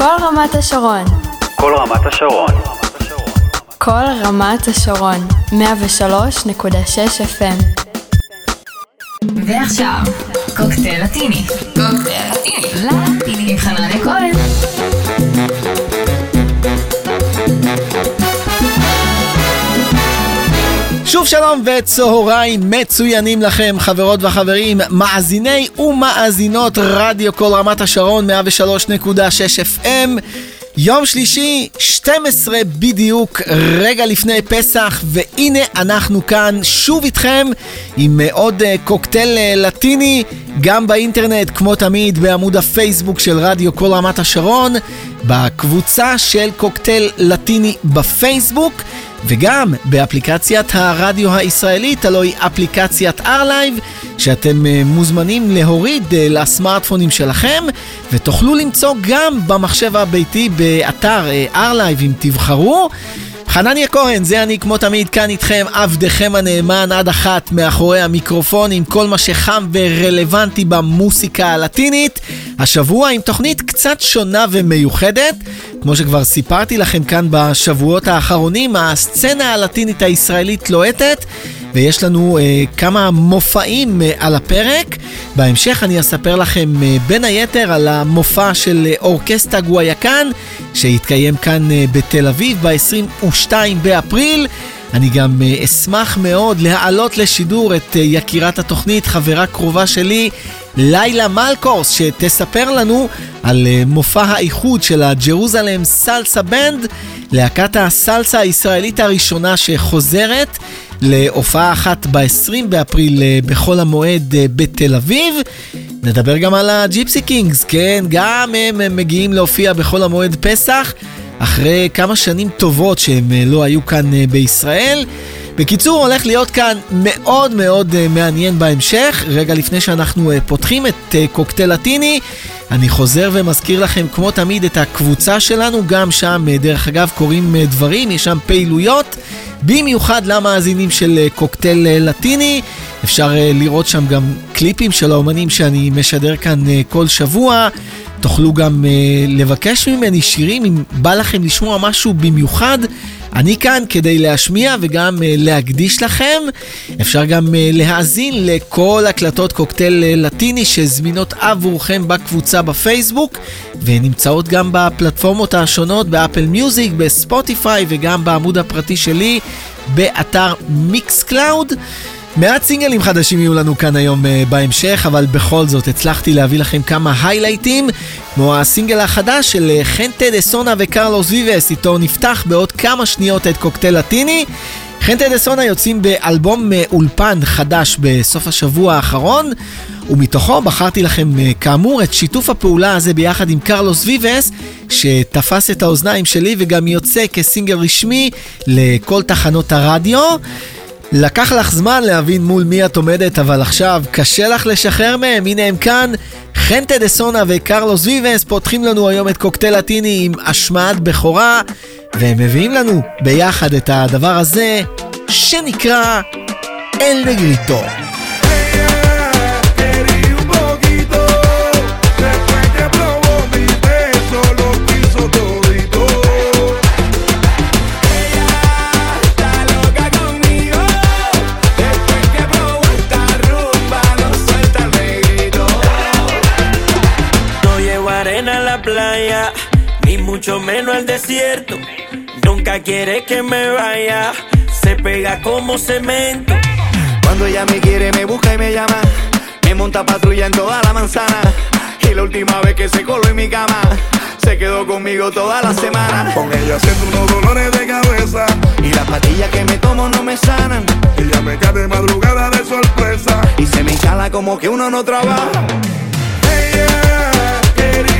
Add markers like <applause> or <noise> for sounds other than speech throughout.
כל רמת השרון. כל רמת השרון. כל רמת השרון. 103.6 FM. ועכשיו, קוקטייל לטיני. קוקטייל לטיני. לטיני עם חנניה כהן. שוב שלום וצהריים מצוינים לכם חברות וחברים, מאזיני ומאזינות רדיו כל רמת השרון 103.6 FM יום שלישי, 12 בדיוק, רגע לפני פסח, והנה אנחנו כאן שוב איתכם עם עוד אה, קוקטייל אה, לטיני, גם באינטרנט, כמו תמיד, בעמוד הפייסבוק של רדיו כל רמת השרון, בקבוצה של קוקטייל לטיני בפייסבוק. וגם באפליקציית הרדיו הישראלית, הלוא היא אפליקציית R-Live, שאתם אה, מוזמנים להוריד אה, לסמארטפונים שלכם, ותוכלו למצוא גם במחשב הביתי באתר אה, R-Live אם תבחרו. חנניה כהן, זה אני כמו תמיד כאן איתכם, עבדכם הנאמן עד אחת מאחורי המיקרופון עם כל מה שחם ורלוונטי במוסיקה הלטינית. השבוע עם תוכנית קצת שונה ומיוחדת. כמו שכבר סיפרתי לכם כאן בשבועות האחרונים, הסצנה הלטינית הישראלית לוהטת. ויש לנו אה, כמה מופעים אה, על הפרק. בהמשך אני אספר לכם אה, בין היתר על המופע של אה, אורקסטה גוויאקן, שהתקיים כאן אה, בתל אביב ב-22 באפריל. אני גם אה, אשמח מאוד להעלות לשידור את אה, יקירת התוכנית, חברה קרובה שלי, לילה מלקורס, שתספר לנו על אה, מופע האיחוד של הג'רוזלם סלסה בנד, להקת הסלסה הישראלית הראשונה שחוזרת. להופעה אחת ב-20 באפריל בחול המועד בתל אביב. נדבר גם על הג'יפסי קינגס, כן, גם הם, הם מגיעים להופיע בחול המועד פסח, אחרי כמה שנים טובות שהם לא היו כאן בישראל. בקיצור, הולך להיות כאן מאוד מאוד מעניין בהמשך. רגע לפני שאנחנו פותחים את קוקטייל לטיני, אני חוזר ומזכיר לכם כמו תמיד את הקבוצה שלנו, גם שם דרך אגב קורים דברים, יש שם פעילויות. במיוחד למאזינים של קוקטייל לטיני. אפשר לראות שם גם קליפים של האומנים שאני משדר כאן כל שבוע. תוכלו גם לבקש ממני שירים אם בא לכם לשמוע משהו במיוחד. אני כאן כדי להשמיע וגם להקדיש לכם. אפשר גם להאזין לכל הקלטות קוקטייל לטיני שזמינות עבורכם בקבוצה בפייסבוק ונמצאות גם בפלטפורמות השונות באפל מיוזיק, בספוטיפיי וגם בעמוד הפרטי שלי באתר מיקס קלאוד. מעט סינגלים חדשים יהיו לנו כאן היום אה, בהמשך, אבל בכל זאת הצלחתי להביא לכם כמה היילייטים, כמו הסינגל החדש של חנטה דה סונה וקרלוס ויבס, איתו נפתח בעוד כמה שניות את קוקטייל לטיני. חנטה דה סונה יוצאים באלבום אולפן חדש בסוף השבוע האחרון, ומתוכו בחרתי לכם כאמור את שיתוף הפעולה הזה ביחד עם קרלוס ויבס, שתפס את האוזניים שלי וגם יוצא כסינגל רשמי לכל תחנות הרדיו. לקח לך זמן להבין מול מי את עומדת, אבל עכשיו קשה לך לשחרר מהם, הנה הם כאן. חנטה דה סונה וקרלוס ויבס פותחים לנו היום את קוקטייל לטיני עם השמעת בכורה, והם מביאים לנו ביחד את הדבר הזה שנקרא אל נגריטו. Playa, ni mucho menos el desierto. Nunca quiere que me vaya, se pega como cemento. Cuando ella me quiere, me busca y me llama. Me monta patrulla en toda la manzana. Y la última vez que se coló en mi cama, se quedó conmigo toda la semana. Con ella siento unos dolores de cabeza. Y las pastillas que me tomo no me sanan. Ella me cae de madrugada de sorpresa. Y se me instala como que uno no trabaja. Ella quería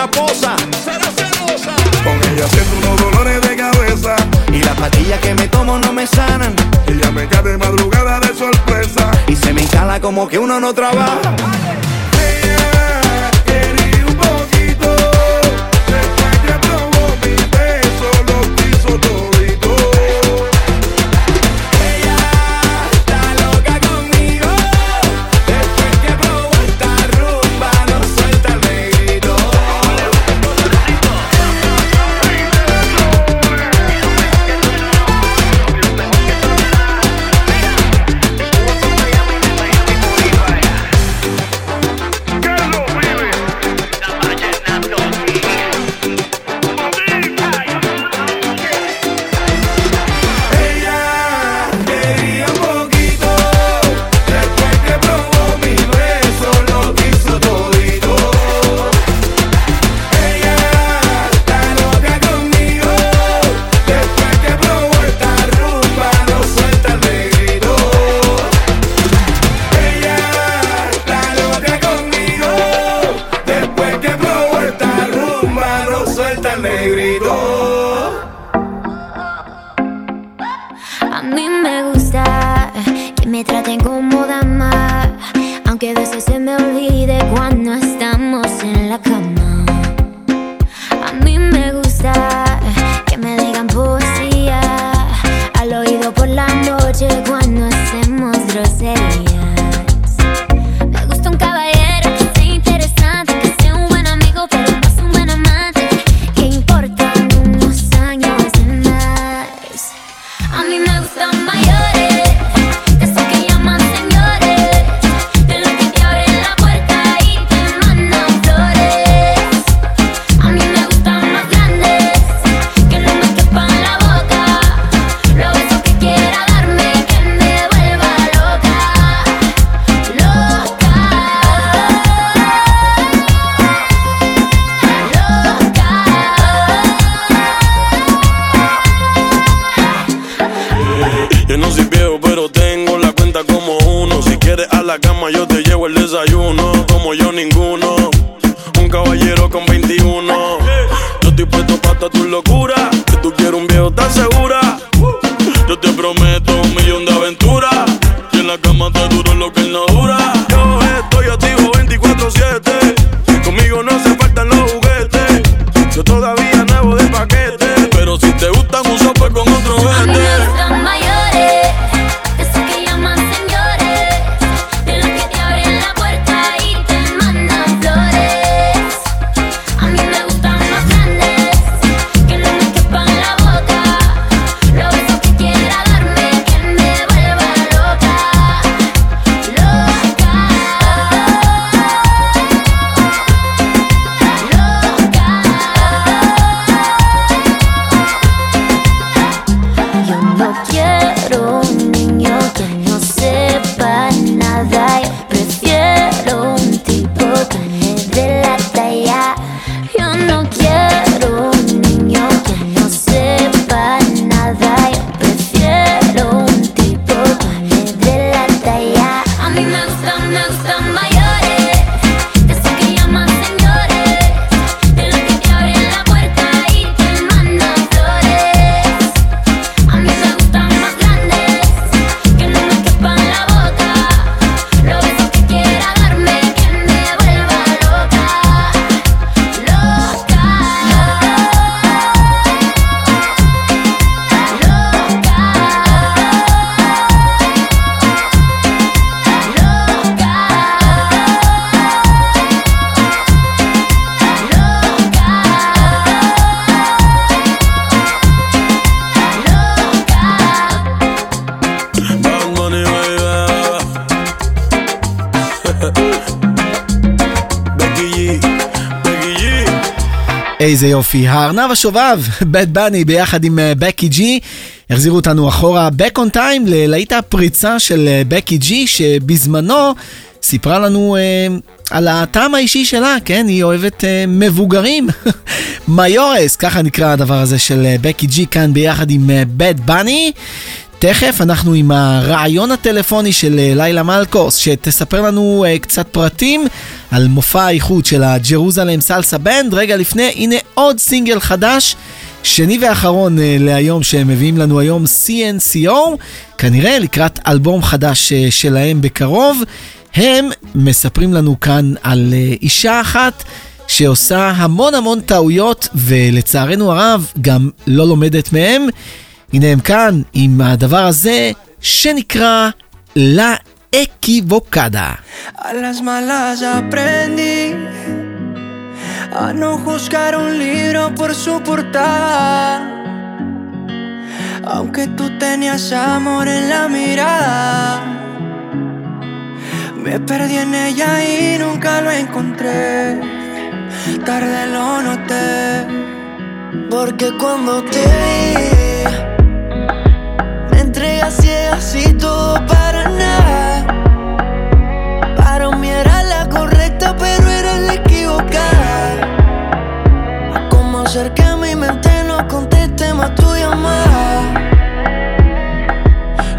una posa. Será celosa. Con ella siento unos dolores de cabeza. Y las pastillas que me tomo no me sanan. Ella me cae de madrugada de sorpresa. Y se me instala como que uno no trabaja. יופי. הארנב השובב, בד בני ביחד עם אה, בקי ג'י, החזירו אותנו אחורה back on time ללהיט הפריצה של אה, בקי ג'י, שבזמנו סיפרה לנו אה, על הטעם האישי שלה, כן? היא אוהבת אה, מבוגרים. <laughs> מיורס, ככה נקרא הדבר הזה של אה, בקי ג'י כאן ביחד עם בד בני. תכף אנחנו עם הרעיון הטלפוני של אה, לילה מלקוס, שתספר לנו אה, קצת פרטים על מופע האיחוד של הג'רוזלם סלסה בנד. רגע לפני, הנה עוד סינגל חדש, שני ואחרון אה, להיום, שהם מביאים לנו היום CNCO, כנראה לקראת אלבום חדש שלהם בקרוב. הם מספרים לנו כאן על אישה אחת שעושה המון המון טעויות, ולצערנו הרב גם לא לומדת מהם. הנה הם כאן עם הדבר הזה שנקרא לה אקיבוקדה. A las malas aprendí a no juzgar un libro por su portada. Aunque tú tenías amor en la mirada, me perdí en ella y nunca lo encontré. Tarde lo noté, porque cuando te vi, me entregas ciegas y todo para nada. Para mí era la correcta, pero era la equivocada. ¿Cómo hacer que mi mente no conteste más tu llamada?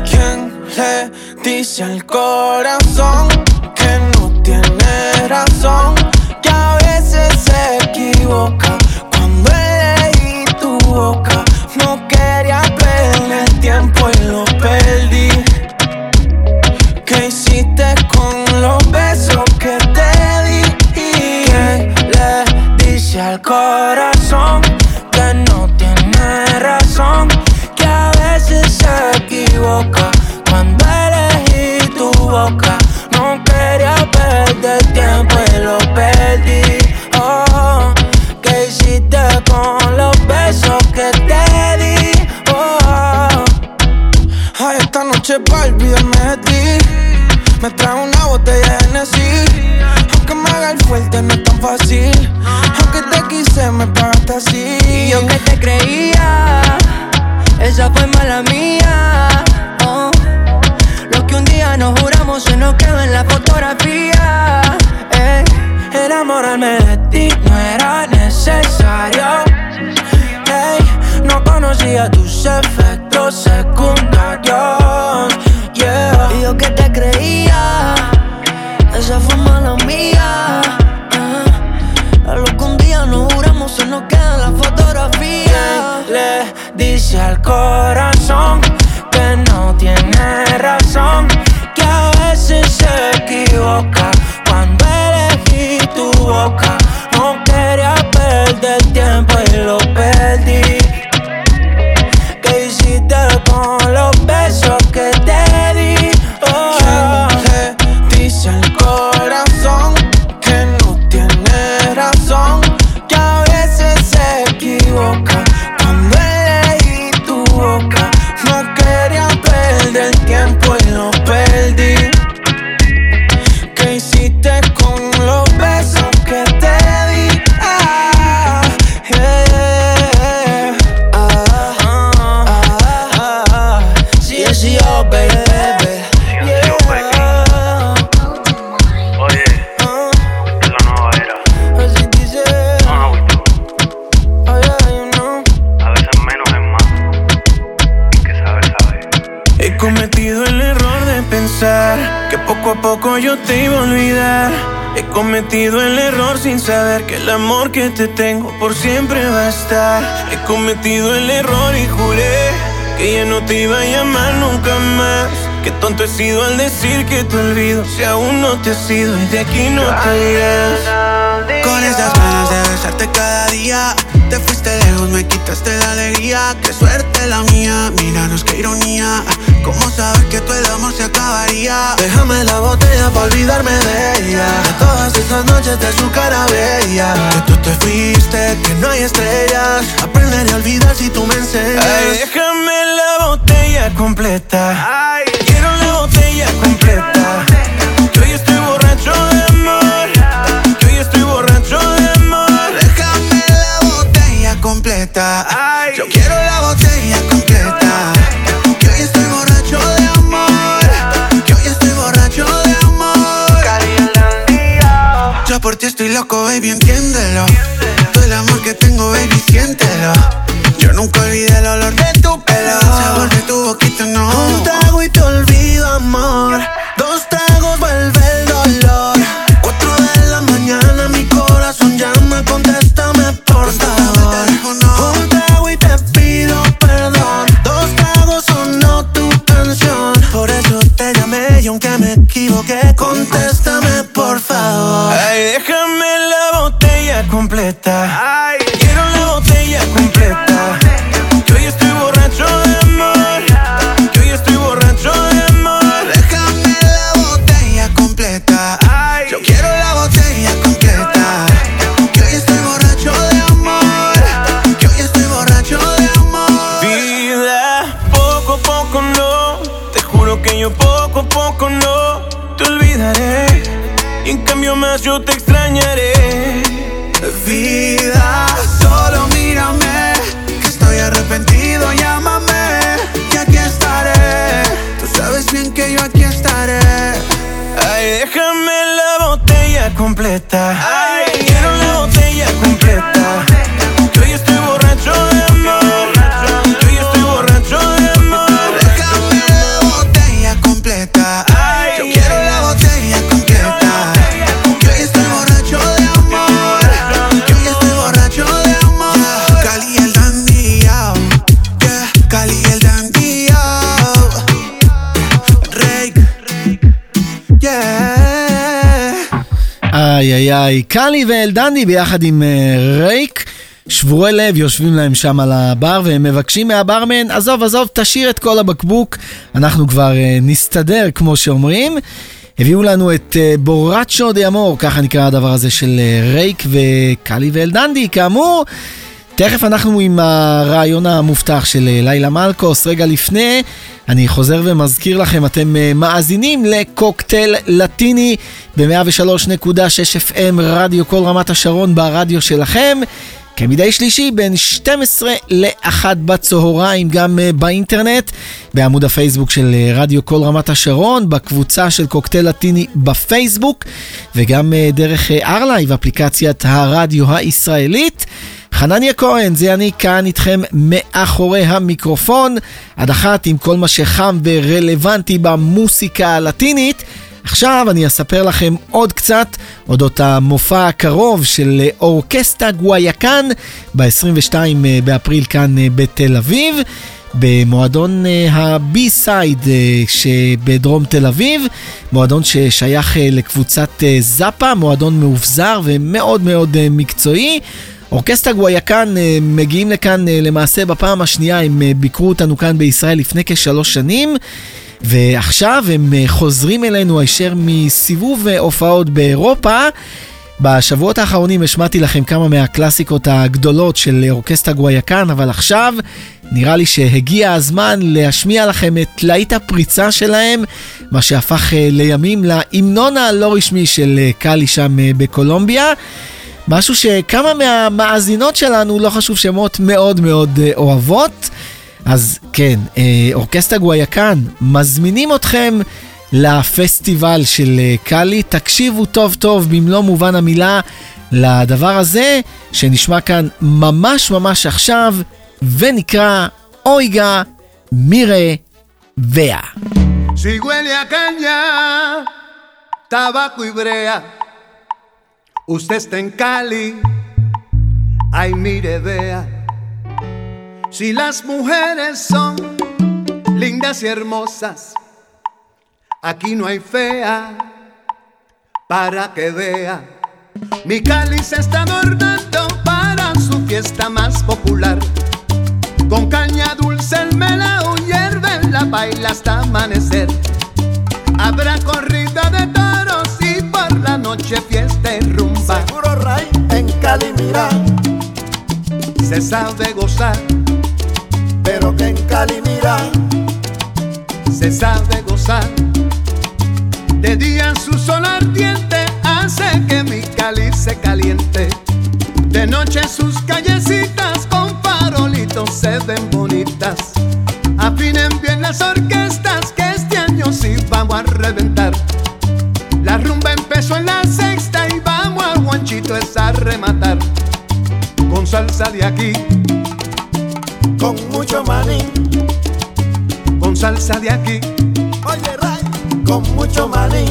¿Quién le dice al corazón que no tiene razón? Que a veces se equivoca cuando elegí tu boca. Tiempo y lo perdí. ¿Qué hiciste con los besos que te di? ¿Qué le dice al corazón que no tiene razón? Que a veces se equivoca cuando elegí tu boca. No quería perder tiempo y lo perdí. Noche para olvidarme de ti Me trajo una botella de Hennessy Aunque me haga el fuerte no es tan fácil Aunque te quise me pagaste así Y yo que te creía, esa fue mala mía. Oh, Lo que un día nos juramos se nos quedó en la fotografía. Ey, enamorarme de ti no era necesario. Ey, no conocía tus efectos secundarios. Yeah. Y yo que te creía, esa fue mala mía. Ah, Lo que un día nos juramos se nos queda la fotografía. Le dice al corazón que no tiene razón, que a veces se equivoca cuando elegí tu boca. No quería perder tiempo y lo poco yo te iba a olvidar. He cometido el error sin saber que el amor que te tengo por siempre va a estar. He cometido el error y juré que ya no te iba a llamar nunca más. Qué tonto he sido al decir que te olvido si aún no te has ido y de aquí no te irás. Con esas ganas de besarte cada día Te fuiste lejos, me quitaste la alegría. Qué suerte la mía, míranos qué ironía. ¿Cómo sabes que tu el amor se acabaría? Déjame la botella para olvidarme de ella. De todas esas noches de su cara bella. Que tú te fuiste, que no hay estrellas. Aprenderé a olvidar si tú me enseñas. Ay, déjame la botella completa. Quiero la botella completa. Completa. Yo quiero la botella completa. Que hoy estoy borracho de amor. Que hoy estoy borracho de amor. Yo por ti estoy loco, baby, entiéndelo. Todo el amor que tengo, baby, siéntelo. Yo nunca olvidé el olor de tu pelo. El sabor de tu boquita no. Un trago y te olvido, amor. Completa. איי, קאלי ואלדני ביחד עם אה, רייק. שבורי לב יושבים להם שם על הבר והם מבקשים מהברמן, עזוב עזוב, תשאיר את כל הבקבוק, אנחנו כבר אה, נסתדר כמו שאומרים. הביאו לנו את אה, בורצ'ו דה אמור, ככה נקרא הדבר הזה של אה, רייק וקאלי ואלדנדי, כאמור. תכף אנחנו עם הרעיון המובטח של אה, לילה מלקוס. רגע לפני, אני חוזר ומזכיר לכם, אתם אה, מאזינים לקוקטייל לטיני ב-103.6 FM, רדיו כל רמת השרון ברדיו שלכם. כמדי שלישי בין 12 ל-1 בצהריים, גם אה, באינטרנט, בעמוד הפייסבוק של רדיו כל רמת השרון, בקבוצה של קוקטייל לטיני בפייסבוק, וגם דרך ארלייב, אפליקציית הרדיו הישראלית. חנניה כהן, זה אני כאן איתכם מאחורי המיקרופון, עד אחת עם כל מה שחם ורלוונטי במוסיקה הלטינית. עכשיו אני אספר לכם עוד קצת אודות המופע הקרוב של אורקסטה גואיאקן ב-22 באפריל כאן אה, בתל אביב. במועדון אה, ה B Side אה, שבדרום תל אביב, מועדון ששייך אה, לקבוצת אה, זאפה, מועדון מאובזר ומאוד מאוד אה, מקצועי. אורקסטה גואיאקן אה, מגיעים לכאן אה, למעשה בפעם השנייה, הם אה, ביקרו אותנו כאן בישראל לפני כשלוש שנים. ועכשיו הם חוזרים אלינו הישר מסיבוב הופעות באירופה. בשבועות האחרונים השמעתי לכם כמה מהקלאסיקות הגדולות של אורקסטה גוויאקן, אבל עכשיו נראה לי שהגיע הזמן להשמיע לכם את להיט הפריצה שלהם, מה שהפך לימים להמנון הלא רשמי של קאלי שם בקולומביה. משהו שכמה מהמאזינות שלנו, לא חשוב שמות, מאוד מאוד אה, אוהבות. אז כן, אה, אורקסטה גוויאקן, מזמינים אתכם לפסטיבל של אה, קאלי. תקשיבו טוב טוב במלוא מובן המילה לדבר הזה, שנשמע כאן ממש ממש עכשיו, ונקרא אויגה מירה ואה. Si huele a caña, tabaco y brea, usted está en Cali, ay mire, vea. Si las mujeres son lindas y hermosas, aquí no hay fea, para que vea. Mi Cali se está adornando para su fiesta más popular. Con caña dulce el melao hierve la baila hasta amanecer. Habrá corrida de Cali mira, Se sabe gozar, pero que en Cali mira, se sabe gozar. De día su sol ardiente hace que mi Cali se caliente. De noche sus callecitas con farolitos se ven bonitas. Afinen bien las orquestas que este año sí vamos a reventar. Es a rematar con salsa de aquí, con mucho maní, con salsa de aquí, oye Ray, con mucho maní.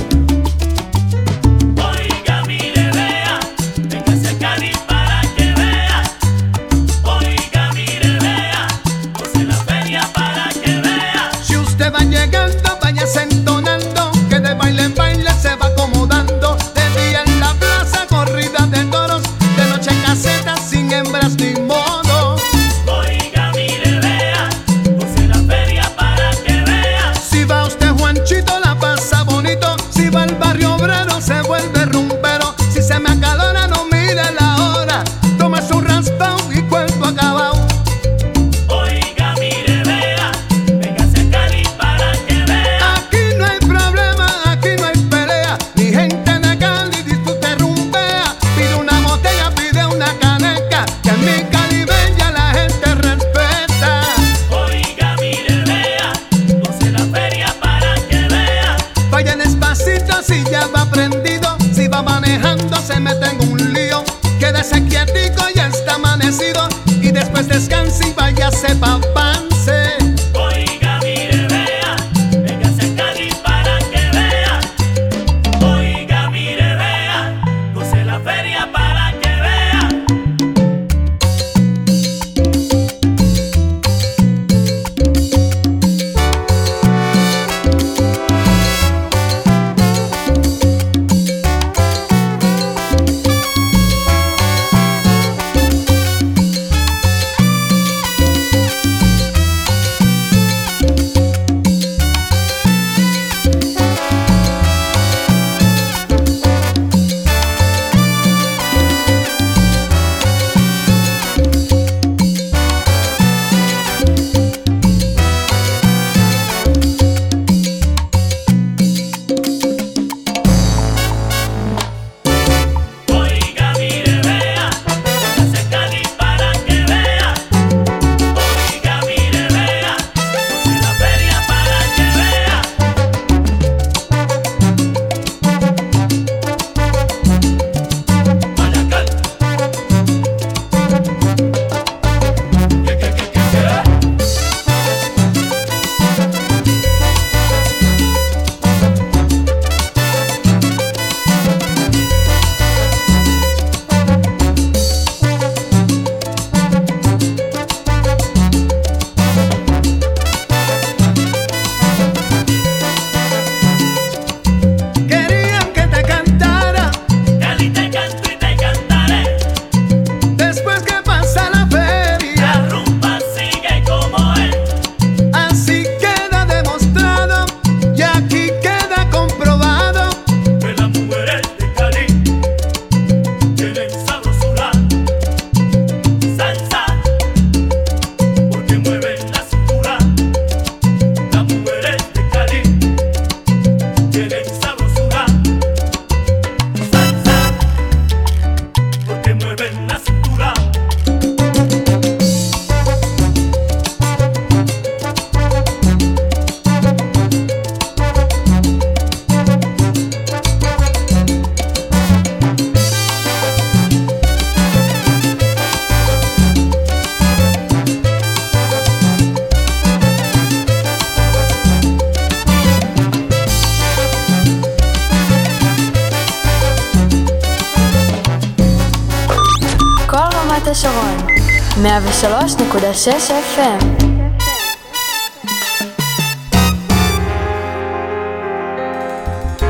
FM.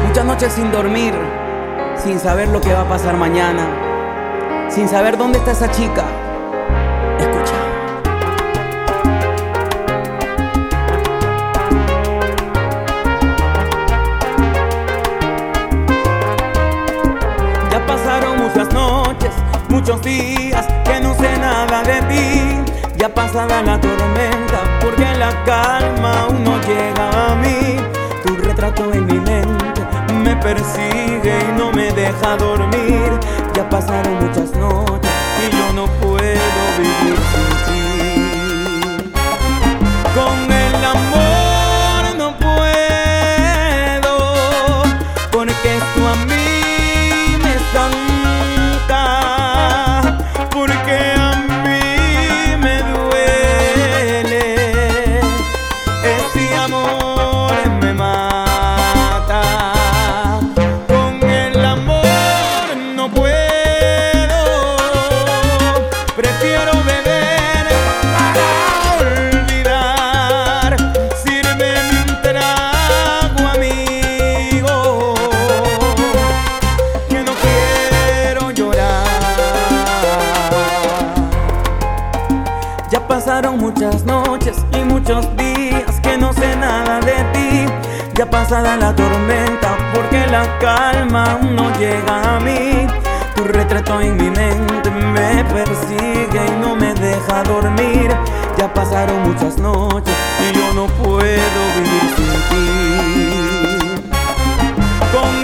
Muchas noches sin dormir, sin saber lo que va a pasar mañana, sin saber dónde está esa chica. Escucha. Ya pasaron muchas noches, muchos días que no sé nada de ti ya pasada la tormenta, porque la calma aún no llega a mí. Tu retrato en mi mente me persigue y no me deja dormir. Ya pasaron muchas noches y yo no puedo vivir sin ti. Pasada la tormenta, porque la calma no llega a mí. Tu retrato en mi mente me persigue y no me deja dormir. Ya pasaron muchas noches y yo no puedo vivir sin ti. Con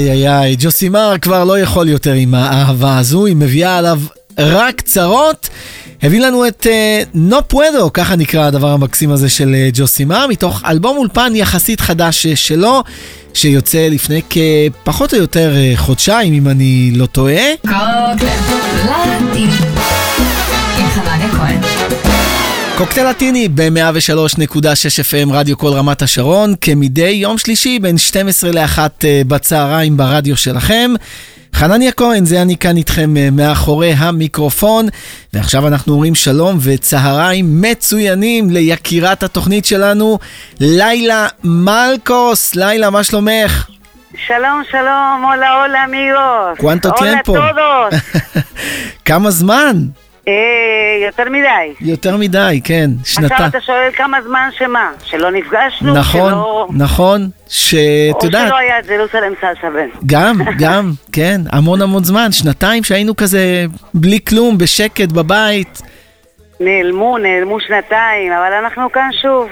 איי איי איי, ג'וסימר כבר לא יכול יותר עם האהבה הזו, היא מביאה עליו רק צרות. הביא לנו את נו פואדו, ככה נקרא הדבר המקסים הזה של אה, ג'וסימר, מתוך אלבום אולפן יחסית חדש אה, שלו, שיוצא לפני כפחות או יותר אה, חודשיים, אם אני לא טועה. קוקטייל לטיני. עם חנניה כהן. קוקטייל לטיני ב-103.6 FM רדיו כל רמת השרון, כמדי יום שלישי בין 12 ל-1 בצהריים ברדיו שלכם. חנניה כהן, זה אני כאן איתכם אה, מאחורי המיקרופון, ועכשיו אנחנו אומרים שלום וצהריים מצוינים ליקירת התוכנית שלנו, לילה מלקוס. לילה, מה שלומך? Shalom, shalom, hola, hola amigos. ¿Cuánto hola tiempo? a todos. כמה זמן? אה, יותר מדי. יותר מדי, כן, עכשיו שנתה. אתה שואל כמה זמן שמה? שלא נפגשנו? נכון, שלא... נכון, שאת או יודעת, שלא היה את זרוסלם סלסה בן. גם, <laughs> גם, כן, המון המון זמן, שנתיים שהיינו כזה בלי כלום, בשקט בבית. נעלמו, נעלמו שנתיים, אבל אנחנו כאן שוב.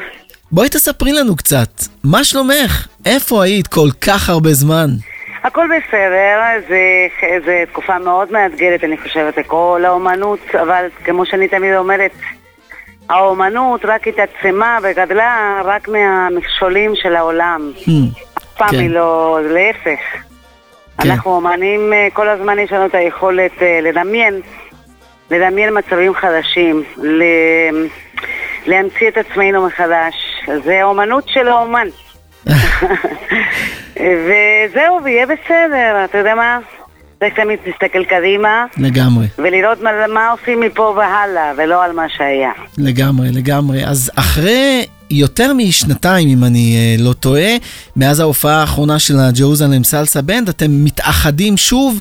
בואי תספרי לנו קצת, מה שלומך? איפה היית כל כך הרבה זמן? הכל בסדר, זה, זה תקופה מאוד מאתגרת, אני חושבת, לכל האומנות, אבל כמו שאני תמיד אומרת, האומנות רק התעצמה וגדלה רק מהמכשולים של העולם. אף פעם כן. היא לא, להפך. כן. אנחנו אומנים, אה, כל הזמן יש לנו את היכולת אה, לדמיין, לדמיין מצבים חדשים, ל- להמציא את עצמנו מחדש. זה האומנות של האומן. <laughs> וזהו, ויהיה בסדר, אתה יודע מה? צריך תמיד להסתכל קדימה לגמרי, ולראות מה, מה עושים מפה והלאה, ולא על מה שהיה. לגמרי, לגמרי. אז אחרי יותר משנתיים, אם אני אה, לא טועה, מאז ההופעה האחרונה של הג'רוזלם סלסה בנד, אתם מתאחדים שוב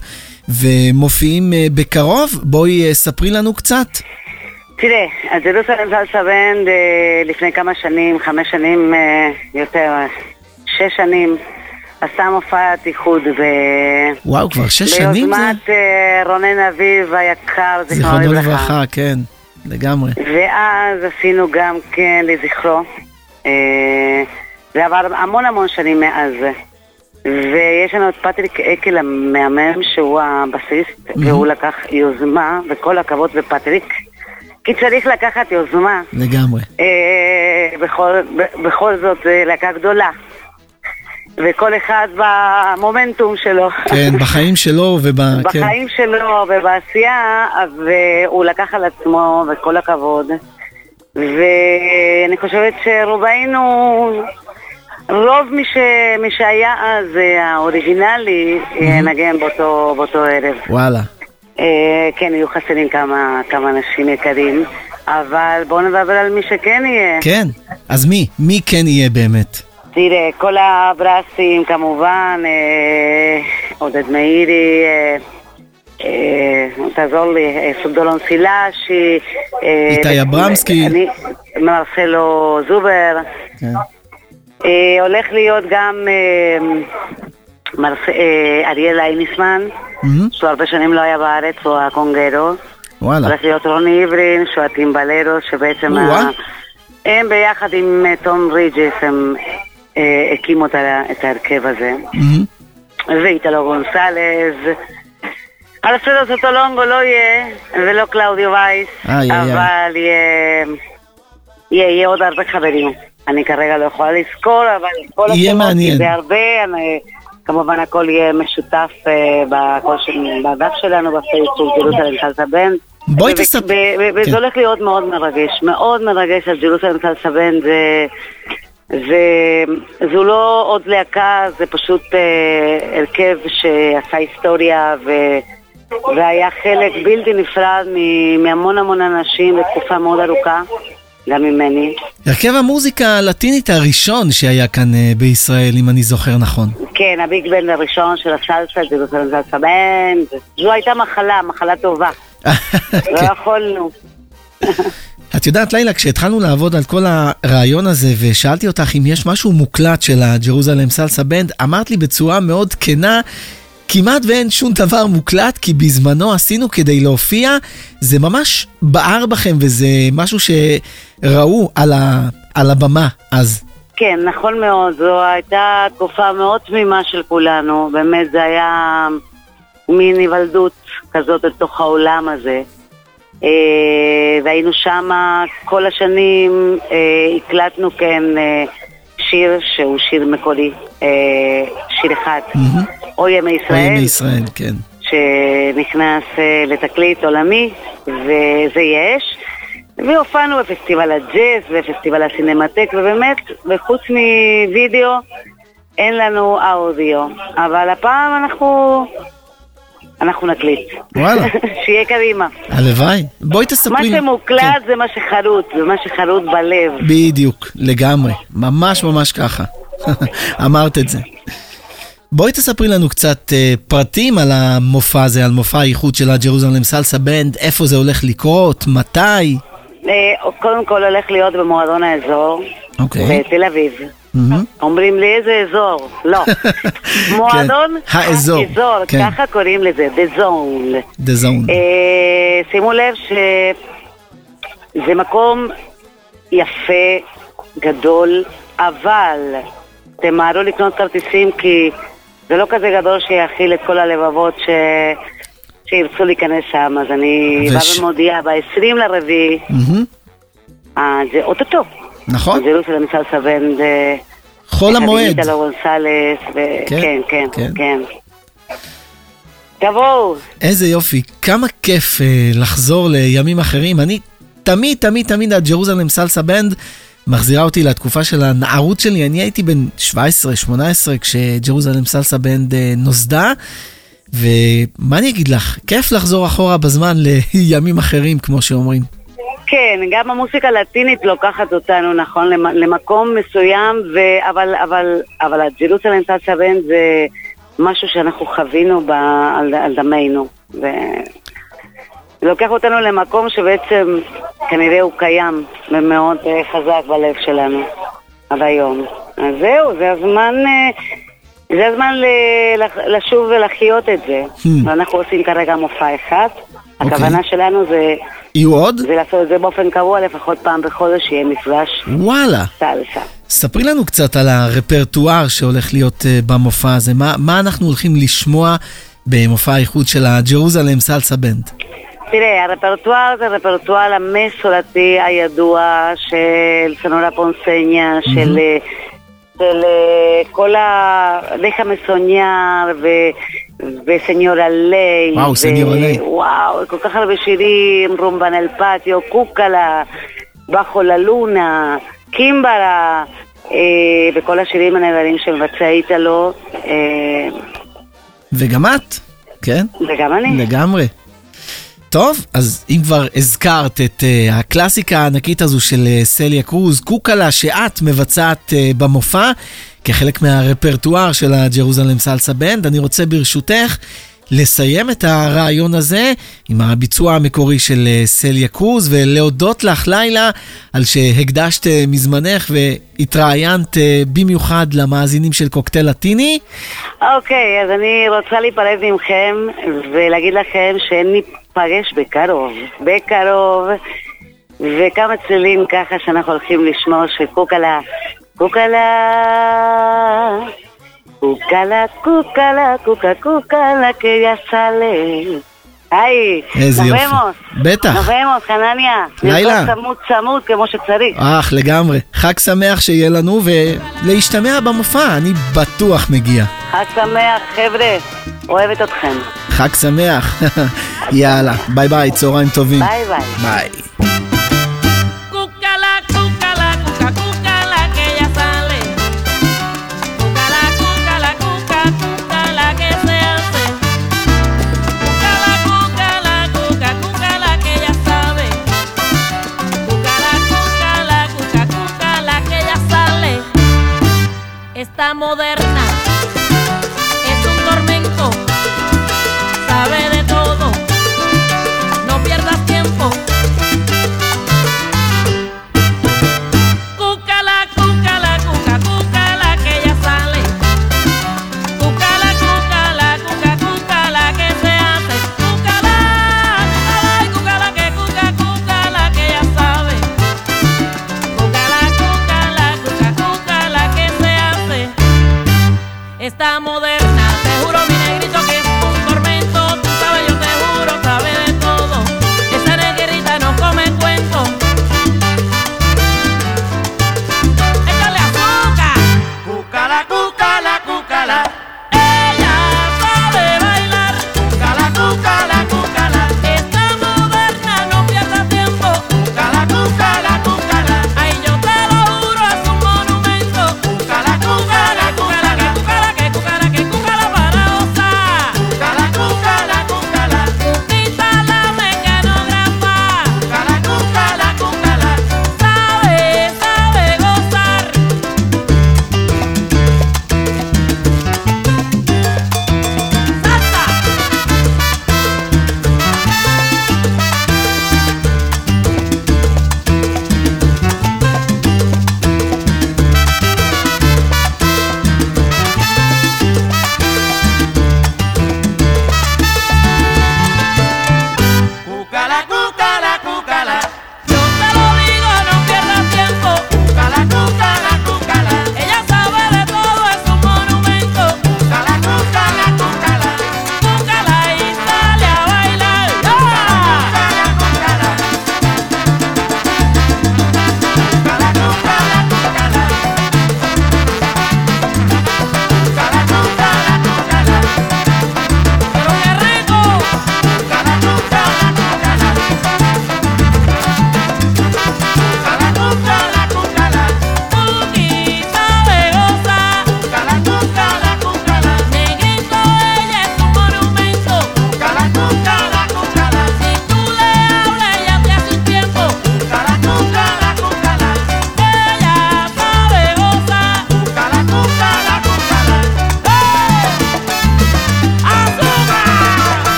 ומופיעים אה, בקרוב. בואי אה, ספרי לנו קצת. תראה, אז ירוסלם סלסה בנד אה, לפני כמה שנים, חמש שנים אה, יותר, שש שנים, עשה מופעת איחוד ב... וואו, כבר שש שנים זה? ביוזמת אה, רונן אביב היקר, זיכרונו לברכה. כן, לגמרי. ואז עשינו גם כן לזכרו. זה עבר המון המון שנים מאז. ויש לנו את פטריק אקל המהמם, שהוא הבסיסט, והוא לקח יוזמה, וכל הכבוד לפטריק, כי צריך לקחת יוזמה. לגמרי. אה, בכל, בכל זאת, זה להקה גדולה. וכל אחד במומנטום שלו. כן, <laughs> בחיים שלו וב... כן. בחיים שלו ובעשייה, והוא לקח על עצמו, וכל הכבוד. ואני חושבת שרובנו, רוב מי, ש... מי שהיה אז אה, האוריגינלי, אה, נגן באותו, באותו ערב. וואלה. אה, כן, יהיו חסרים כמה, כמה אנשים יקרים, אבל בואו נדבר על מי שכן יהיה. כן, אז מי? מי כן יהיה באמת? תראה, כל הברסים כמובן, אה, עודד מאירי, אה, אה, תעזור לי, אה, סובדולון סילאשי, אה, איתי אברמסקי. אני- מרסלו זובר, כן. אה, הולך להיות גם אה, מרס- אה, אריאל אייניסמן, מהמם. שהוא הרבה שנים לא היה בארץ, הוא הקונגרו. וואלה. הולך להיות רוני עברין, שהוא הטימבלרו, שבעצם... ה- הם ביחד עם אה, תום ריג'ס, הם אה, הקימו את את ההרכב הזה. מהמם. ואיטלו גונסלז. אלפרדו סוטולונגו לא יהיה, ולא קלאודיו וייס, איי, איי, איי. אבל יהיה, יהיה, יהיה עוד הרבה חברים. אני כרגע לא יכולה לזכור, אבל כל יהיה מעניין. זה הרבה, אני, כמובן הכל יהיה משותף אה, בדף שלנו בפייסבוק, ג'רוסלם סלסה בנד. בואי ו- תספ- ו- ו- וזה כן. הולך להיות מאוד מרגש, מאוד מרגש על ג'רוסלם סלסה. זה, זו לא עוד להקה, זה פשוט אה, הרכב שעשה היסטוריה ו, והיה חלק בלתי נפרד מהמון המון אנשים בתקופה מאוד ארוכה, גם ממני. הרכב המוזיקה הלטינית הראשון שהיה כאן אה, בישראל, אם אני זוכר נכון. כן, הביג בנד הראשון של הסלסה, ג'רוסלם סלסה בנד, זו הייתה מחלה, מחלה טובה, <laughs> לא כן. יכולנו. <laughs> את יודעת, לילה, כשהתחלנו לעבוד על כל הרעיון הזה, ושאלתי אותך אם יש משהו מוקלט של הג'רוזלם סלסה בנד, אמרת לי בצורה מאוד כנה, כמעט ואין שום דבר מוקלט, כי בזמנו עשינו כדי להופיע, זה ממש בער בכם, וזה משהו שראו על, ה, על הבמה אז. כן, נכון מאוד, זו הייתה תקופה מאוד תמימה של כולנו, באמת זה היה מין היוולדות כזאת לתוך העולם הזה. אה, והיינו שם כל השנים, אה, הקלטנו כן אה, שיר שהוא שיר מקורי, אה, שיר אחד, או ימי או ישראל, ימי ישראל, כן. שנכנס אה, לתקליט עולמי, וזה יש. והופענו בפסטיבל הג'אז ופסטיבל הסינמטק, ובאמת, וחוץ מווידאו, אין לנו אודיו. אבל הפעם אנחנו... אנחנו נקליט. וואלה. <laughs> שיהיה קדימה. הלוואי. בואי מה תספרי לי. שמוקלט זה מה שחרוט, זה מה שחרוט בלב. בדיוק, לגמרי. ממש ממש ככה. <laughs> אמרת את זה. בואי תספרי לנו קצת אה, פרטים על המופע הזה, על מופע האיחוד של הג'רוזלם סלסה בנד, איפה זה הולך לקרות, מתי. אה, קודם כל הולך להיות במועדון האזור, אוקיי. בתל אביב. אומרים לי איזה אזור? לא. <laughs> מועדון כן, האזור, האזור, כן. ככה קוראים לזה, The Zone. The Zone. אה, שימו לב שזה מקום יפה, גדול, אבל תמהרו לקנות כרטיסים כי זה לא כזה גדול שיכיל את כל הלבבות ש... שירצו להיכנס שם, אז אני באה ומודיעה, ב-20 לרביעי. אה, זה אוטוטו. נכון. ג'רוסלם סלסה בנד. אה, חול המועד. איטלו גונסלס, ו- כן, כן, כן, כן. כן. תבואו. איזה יופי, כמה כיף אה, לחזור לימים אחרים. אני תמיד, תמיד, תמיד הג'רוזלם סלסה בנד מחזירה אותי לתקופה של הנערות שלי. אני הייתי בן 17-18 כשג'רוזלם סלסה בנד אה, נוסדה. ומה אני אגיד לך, כיף לחזור אחורה בזמן <laughs> לימים אחרים, כמו שאומרים. כן, גם המוסיקה הלטינית לוקחת אותנו, נכון, למ- למקום מסוים, ו- אבל, אבל, אבל הג'רוסלם סלסה בנד זה משהו שאנחנו חווינו ב- על, על דמנו. ו... לוקח אותנו למקום שבעצם כנראה הוא קיים ומאוד אה, חזק בלב שלנו עד היום. אז זהו, זה הזמן אה, זה הזמן לשוב ולחיות את זה. המממ. ואנחנו עושים כרגע מופע אחד. אוקיי. הכוונה שלנו זה, יהיו עוד? זה לעשות את זה באופן קבוע, לפחות פעם בחודש יהיה מפגש וואלה. סלסה. ספרי לנו קצת על הרפרטואר שהולך להיות אה, במופע הזה. מה, מה אנחנו הולכים לשמוע במופע האיחוד של הג'רוזלם סלסה בנד? תראה, הרפרטואר זה רפרטואר המסורתי הידוע של סנורה פונסניה, של, אה, של אה, כל ה... דחה מסוניאר ו... וסניורה ליי. וואו, סניורה ליי. וואו, כל כך הרבה שירים, רומבן אל פטיו, קוקלה, בחו ללונה, קימברה, אה, וכל השירים הנהדרים שמבצע איתלו, אה, וגם את, כן? וגם אני. לגמרי. טוב, אז אם כבר הזכרת את uh, הקלאסיקה הענקית הזו של uh, סליה קרוז, קוקלה, שאת מבצעת uh, במופע, כחלק מהרפרטואר של הג'רוזלם סלסה בנד, אני רוצה ברשותך לסיים את הרעיון הזה עם הביצוע המקורי של uh, סליה קרוז, ולהודות לך, לילה, על שהקדשת uh, מזמנך והתראיינת uh, במיוחד למאזינים של קוקטייל לטיני. אוקיי, אז אני רוצה להיפרד מכם ולהגיד לכם שניפגש בקרוב. בקרוב, וכמה צלילים ככה שאנחנו הולכים לשמוע של קוקלה. קוקלה, קוקלה, קוקלה, קוקה, קוקלה, que ya sale. היי. נובמוס. בטח. נובמוס, חנניה. לילה. צמוד צמוד כמו שצריך. אך, לגמרי. חג שמח שיהיה לנו, ולהשתמע במופע, אני בטוח מגיע. חג שמח, חבר'ה. אוהבת אתכם. חג שמח. יאללה, ביי ביי, צהריים טובים. ביי ביי. ביי. Moderna,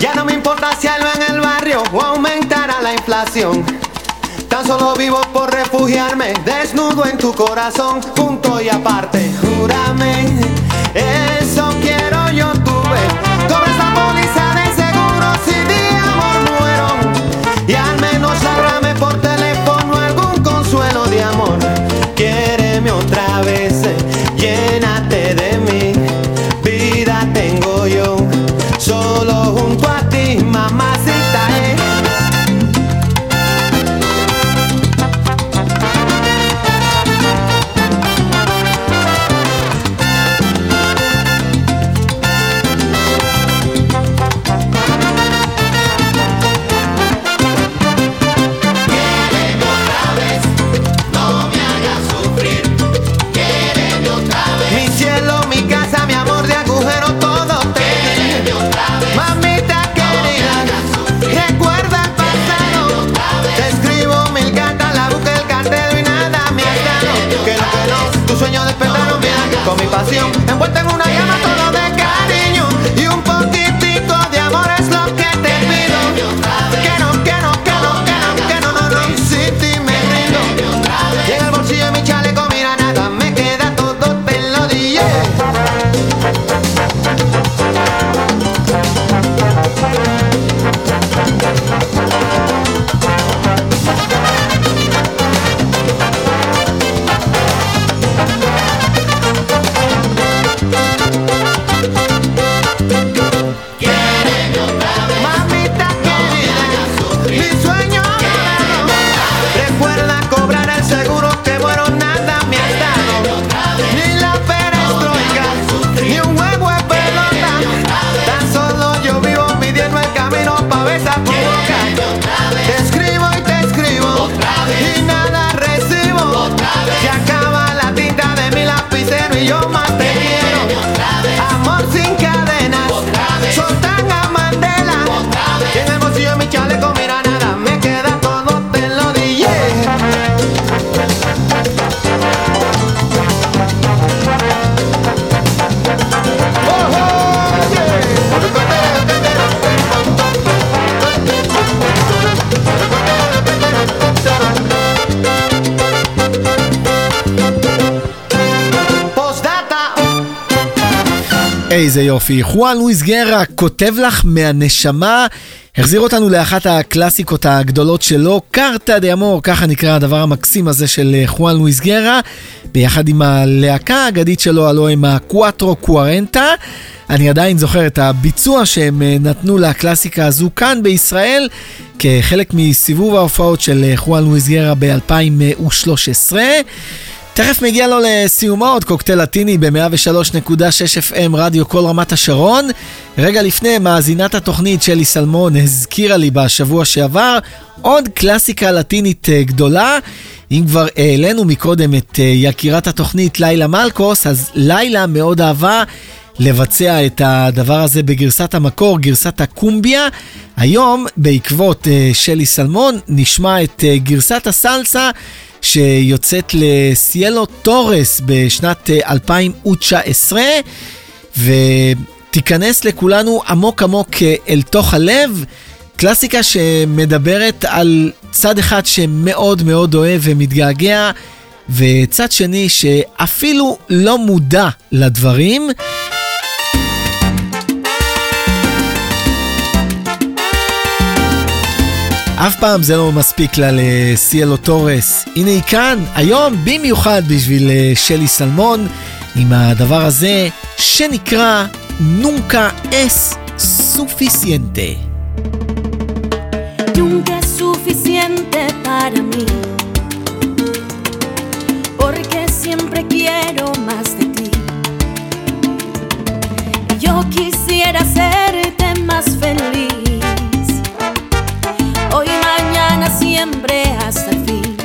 Ya no me importa si algo en el barrio o aumentará la inflación. Tan solo vivo por refugiarme, desnudo en tu corazón, punto y aparte. Júrame איזה יופי. חואן לואיס גרה כותב לך מהנשמה, החזיר אותנו לאחת הקלאסיקות הגדולות שלו, קארטה דה אמור, ככה נקרא הדבר המקסים הזה של אה, חואן לואיס גרה, ביחד עם הלהקה האגדית שלו, הלוא הם הקואטרו קוארנטה. אני עדיין זוכר את הביצוע שהם אה, נתנו לקלאסיקה הזו כאן בישראל, כחלק מסיבוב ההופעות של אה, חואן לואיס גרה ב-2013. תכף מגיע לו לסיומו עוד קוקטייל לטיני ב-103.6 FM רדיו כל רמת השרון. רגע לפני, מאזינת התוכנית שלי סלמון הזכירה לי בשבוע שעבר עוד קלאסיקה לטינית אה, גדולה. אם כבר העלינו מקודם את אה, יקירת התוכנית לילה מלקוס, אז לילה מאוד אהבה לבצע את הדבר הזה בגרסת המקור, גרסת הקומביה. היום, בעקבות אה, שלי סלמון, נשמע את גרסת הסלסה. שיוצאת לסיאלו תורס בשנת אה, 2019, ותיכנס לכולנו עמוק עמוק אה, אל תוך הלב. קלאסיקה שמדברת על צד אחד שמאוד מאוד אוהב ומתגעגע, וצד שני שאפילו לא מודע לדברים. אף פעם זה לא מספיק לה לסיאלו טורס. הנה היא כאן, היום במיוחד בשביל אה, שלי סלמון, עם הדבר הזה שנקרא Nunca es suficiente. Yo quisiera hacerte más feliz, hoy, mañana, siempre hasta el fin.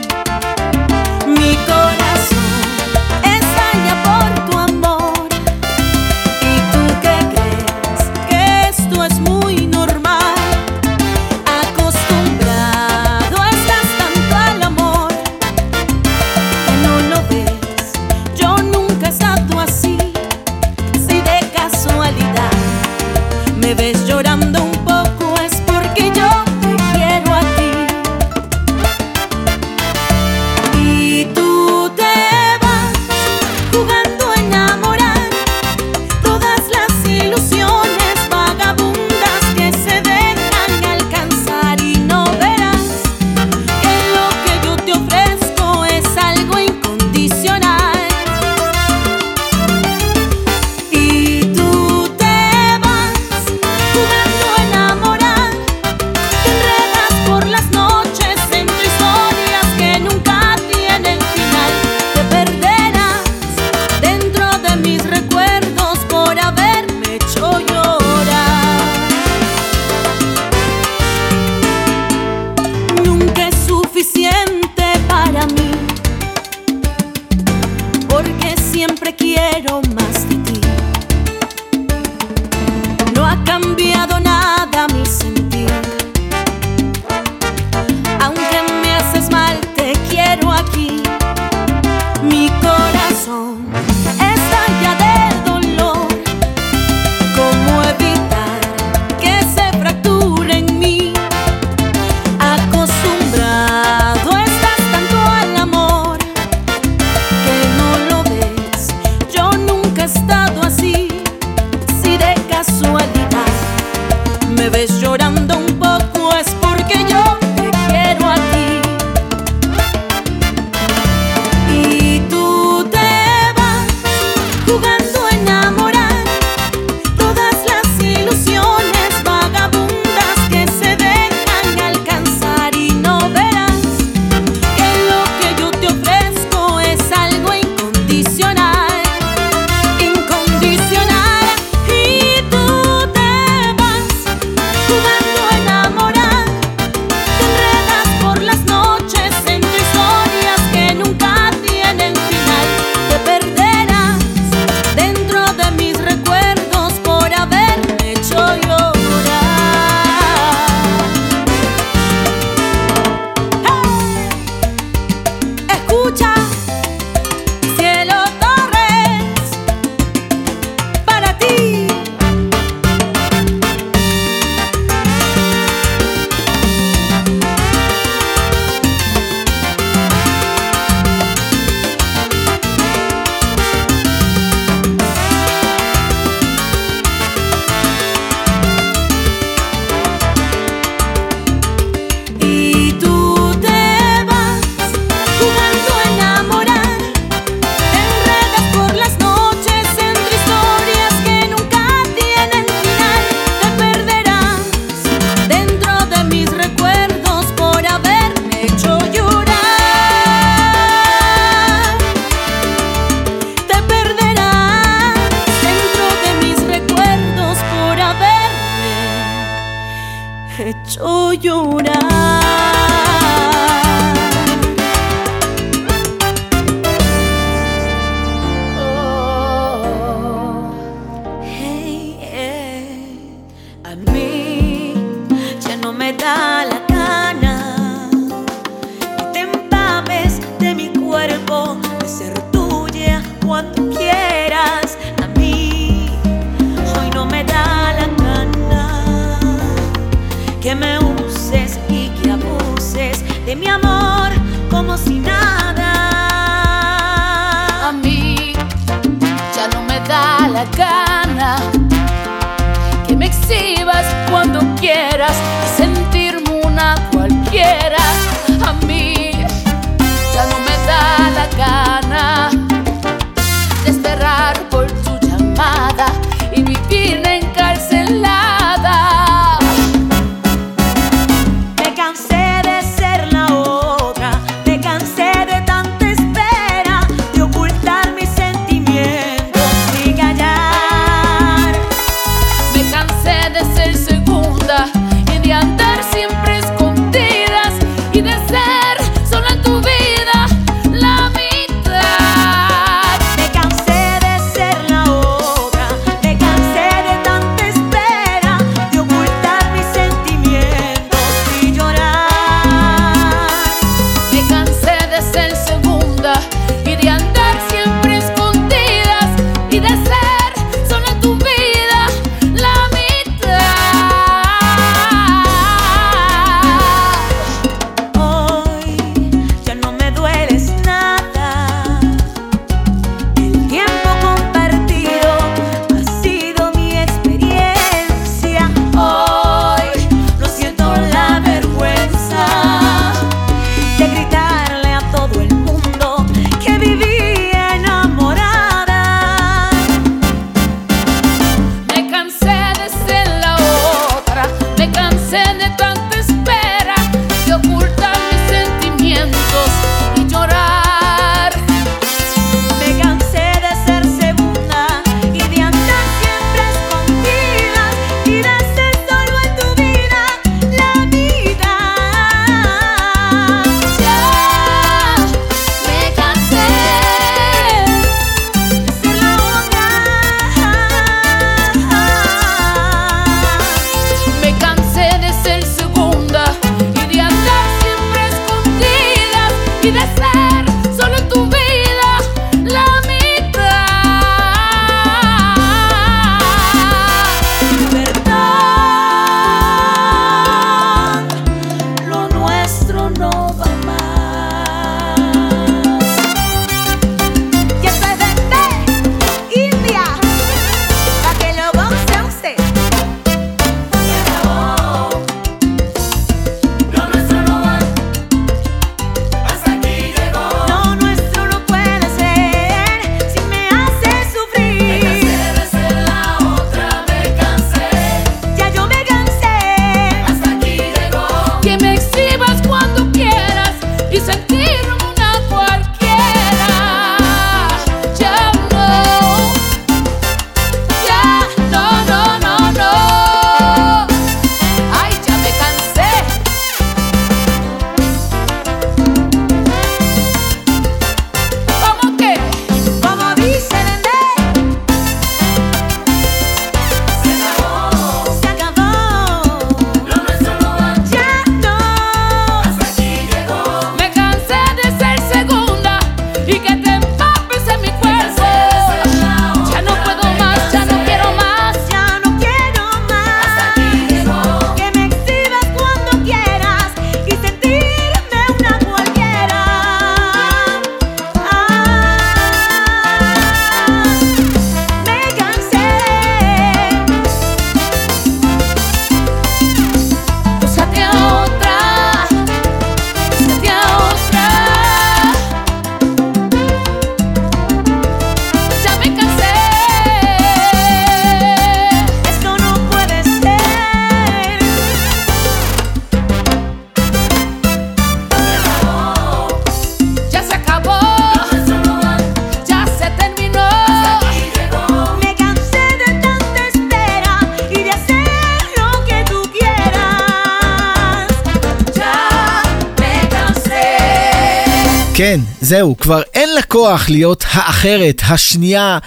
כן, זהו, כבר אין לה כוח להיות האחרת, השנייה.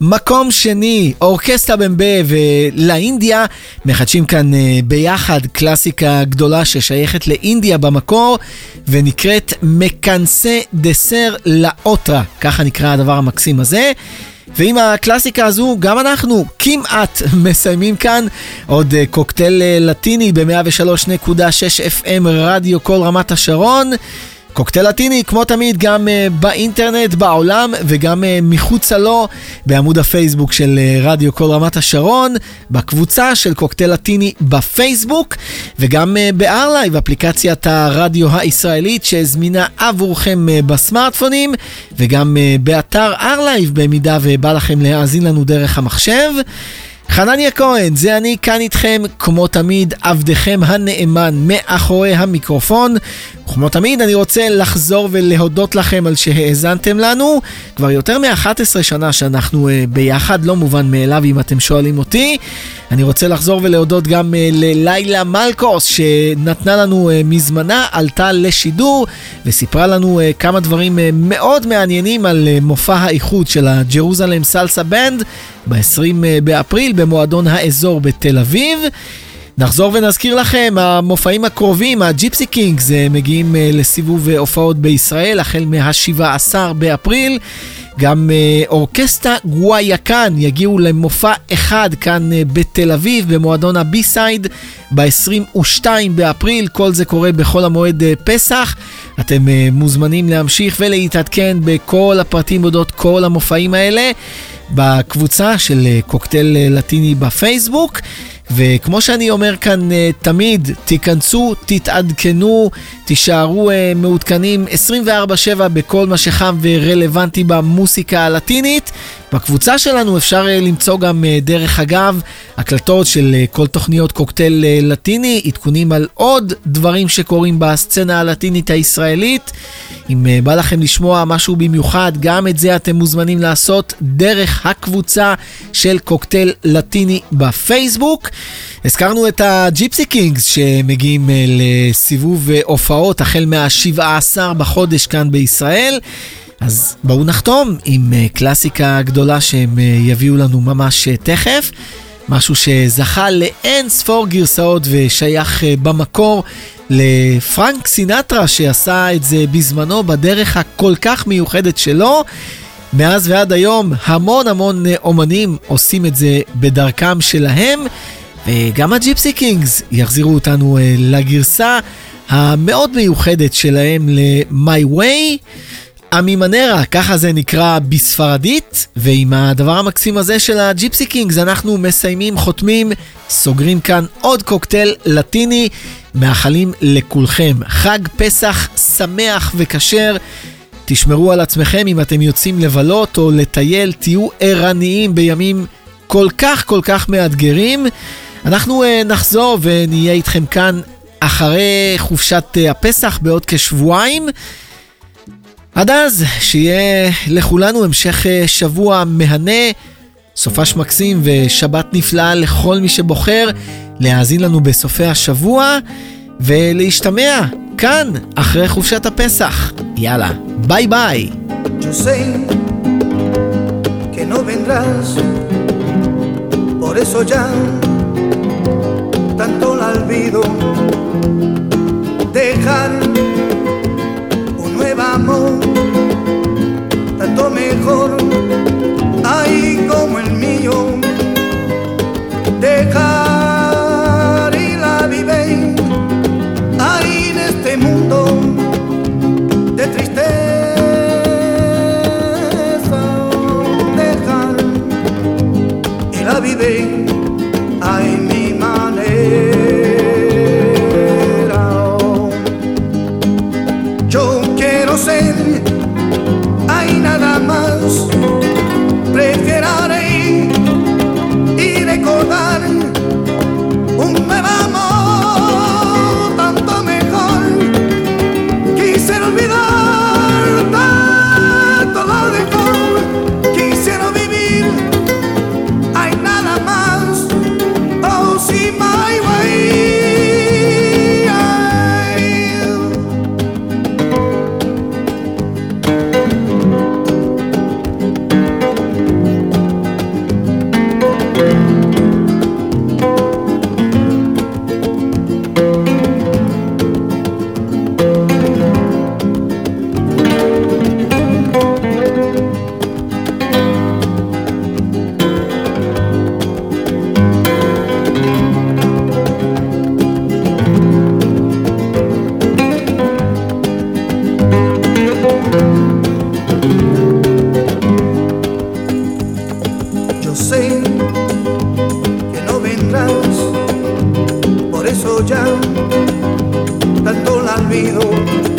מקום שני, אורקסטה במבה ולאינדיה, מחדשים כאן אה, ביחד קלאסיקה גדולה ששייכת לאינדיה במקור, ונקראת מקנסה דסר לאוטרה, ככה נקרא הדבר המקסים הזה. ועם הקלאסיקה הזו גם אנחנו כמעט <laughs> מסיימים כאן עוד אה, קוקטייל אה, לטיני ב-103.6 FM רדיו כל רמת השרון. קוקטייל לטיני, כמו תמיד, גם אה, באינטרנט, בעולם, וגם אה, מחוצה לו, בעמוד הפייסבוק של אה, רדיו כל רמת השרון, בקבוצה של קוקטייל לטיני בפייסבוק, וגם אה, ב-R-Live, אפליקציית הרדיו הישראלית שזמינה עבורכם אה, בסמארטפונים, וגם אה, באתר R-Live, במידה ובא לכם להאזין לנו דרך המחשב. חנניה כהן, זה אני כאן איתכם, כמו תמיד, עבדכם הנאמן מאחורי המיקרופון. וכמו תמיד, אני רוצה לחזור ולהודות לכם על שהאזנתם לנו. כבר יותר מ-11 שנה שאנחנו uh, ביחד, לא מובן מאליו אם אתם שואלים אותי. אני רוצה לחזור ולהודות גם uh, ללילה מלקוס, שנתנה לנו uh, מזמנה, עלתה לשידור, וסיפרה לנו כמה דברים מאוד מעניינים על מופע האיחוד של הג'רוזלם סלסה בנד ב-20 באפריל במועדון האזור בתל אביב. נחזור ונזכיר לכם, המופעים הקרובים, הג'יפסי קינגס, אה, מגיעים אה, לסיבוב אה, הופעות בישראל החל מה-17 באפריל. גם אורקסטה גוואיקן יגיעו למופע אחד כאן בתל אביב במועדון הבי-סייד ב-22 באפריל, כל זה קורה בחול המועד פסח. אתם מוזמנים להמשיך ולהתעדכן בכל הפרטים אודות כל המופעים האלה בקבוצה של קוקטייל לטיני בפייסבוק. וכמו שאני אומר כאן אה, תמיד, תיכנסו, תתעדכנו, תישארו אה, מעודכנים 24/7 בכל מה שחם ורלוונטי במוסיקה הלטינית. בקבוצה שלנו אפשר אה, למצוא גם אה, דרך אגב הקלטות של אה, כל תוכניות קוקטייל לטיני, עדכונים על עוד דברים שקורים בסצנה הלטינית הישראלית. אם בא לכם לשמוע משהו במיוחד, גם את זה אתם מוזמנים לעשות דרך הקבוצה של קוקטייל לטיני בפייסבוק. הזכרנו את הג'יפסי קינגס שמגיעים לסיבוב הופעות החל מה-17 בחודש כאן בישראל. אז בואו נחתום עם אה, קלאסיקה גדולה שהם אה, יביאו לנו ממש אה, תכף. משהו שזכה לאין ספור גרסאות ושייך במקור לפרנק סינטרה שעשה את זה בזמנו בדרך הכל כך מיוחדת שלו. מאז ועד היום המון המון אומנים עושים את זה בדרכם שלהם, וגם הג'יפסי קינגס יחזירו אותנו לגרסה המאוד מיוחדת שלהם ל-My Way. A Mi Manera, ככה זה נקרא בספרדית, ועם הדבר המקסים הזה של הג'יפסי קינגס אנחנו מסיימים, חותמים, סוגרים כאן עוד קוקטייל לטיני, מאחלים לכולכם חג פסח שמח וכשר. תשמרו על עצמכם אם אתם יוצאים לבלות או לטייל, תהיו ערניים בימים כל כך כל כך מאתגרים. אנחנו uh, נחזור ונהיה איתכם כאן אחרי חופשת uh, הפסח בעוד כשבועיים. עד אז, שיהיה לכולנו המשך uh, שבוע מהנה, סופש מקסים ושבת נפלאה לכל מי שבוחר להאזין לנו בסופי השבוע ולהשתמע כאן אחרי חופשת הפסח. יאללה, ביי ביי. No vendrás. Dejar mejor, ahí como el mío. Deja anos. eso ya tanto la olvido.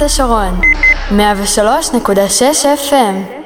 רמת השרון, 103.6 FM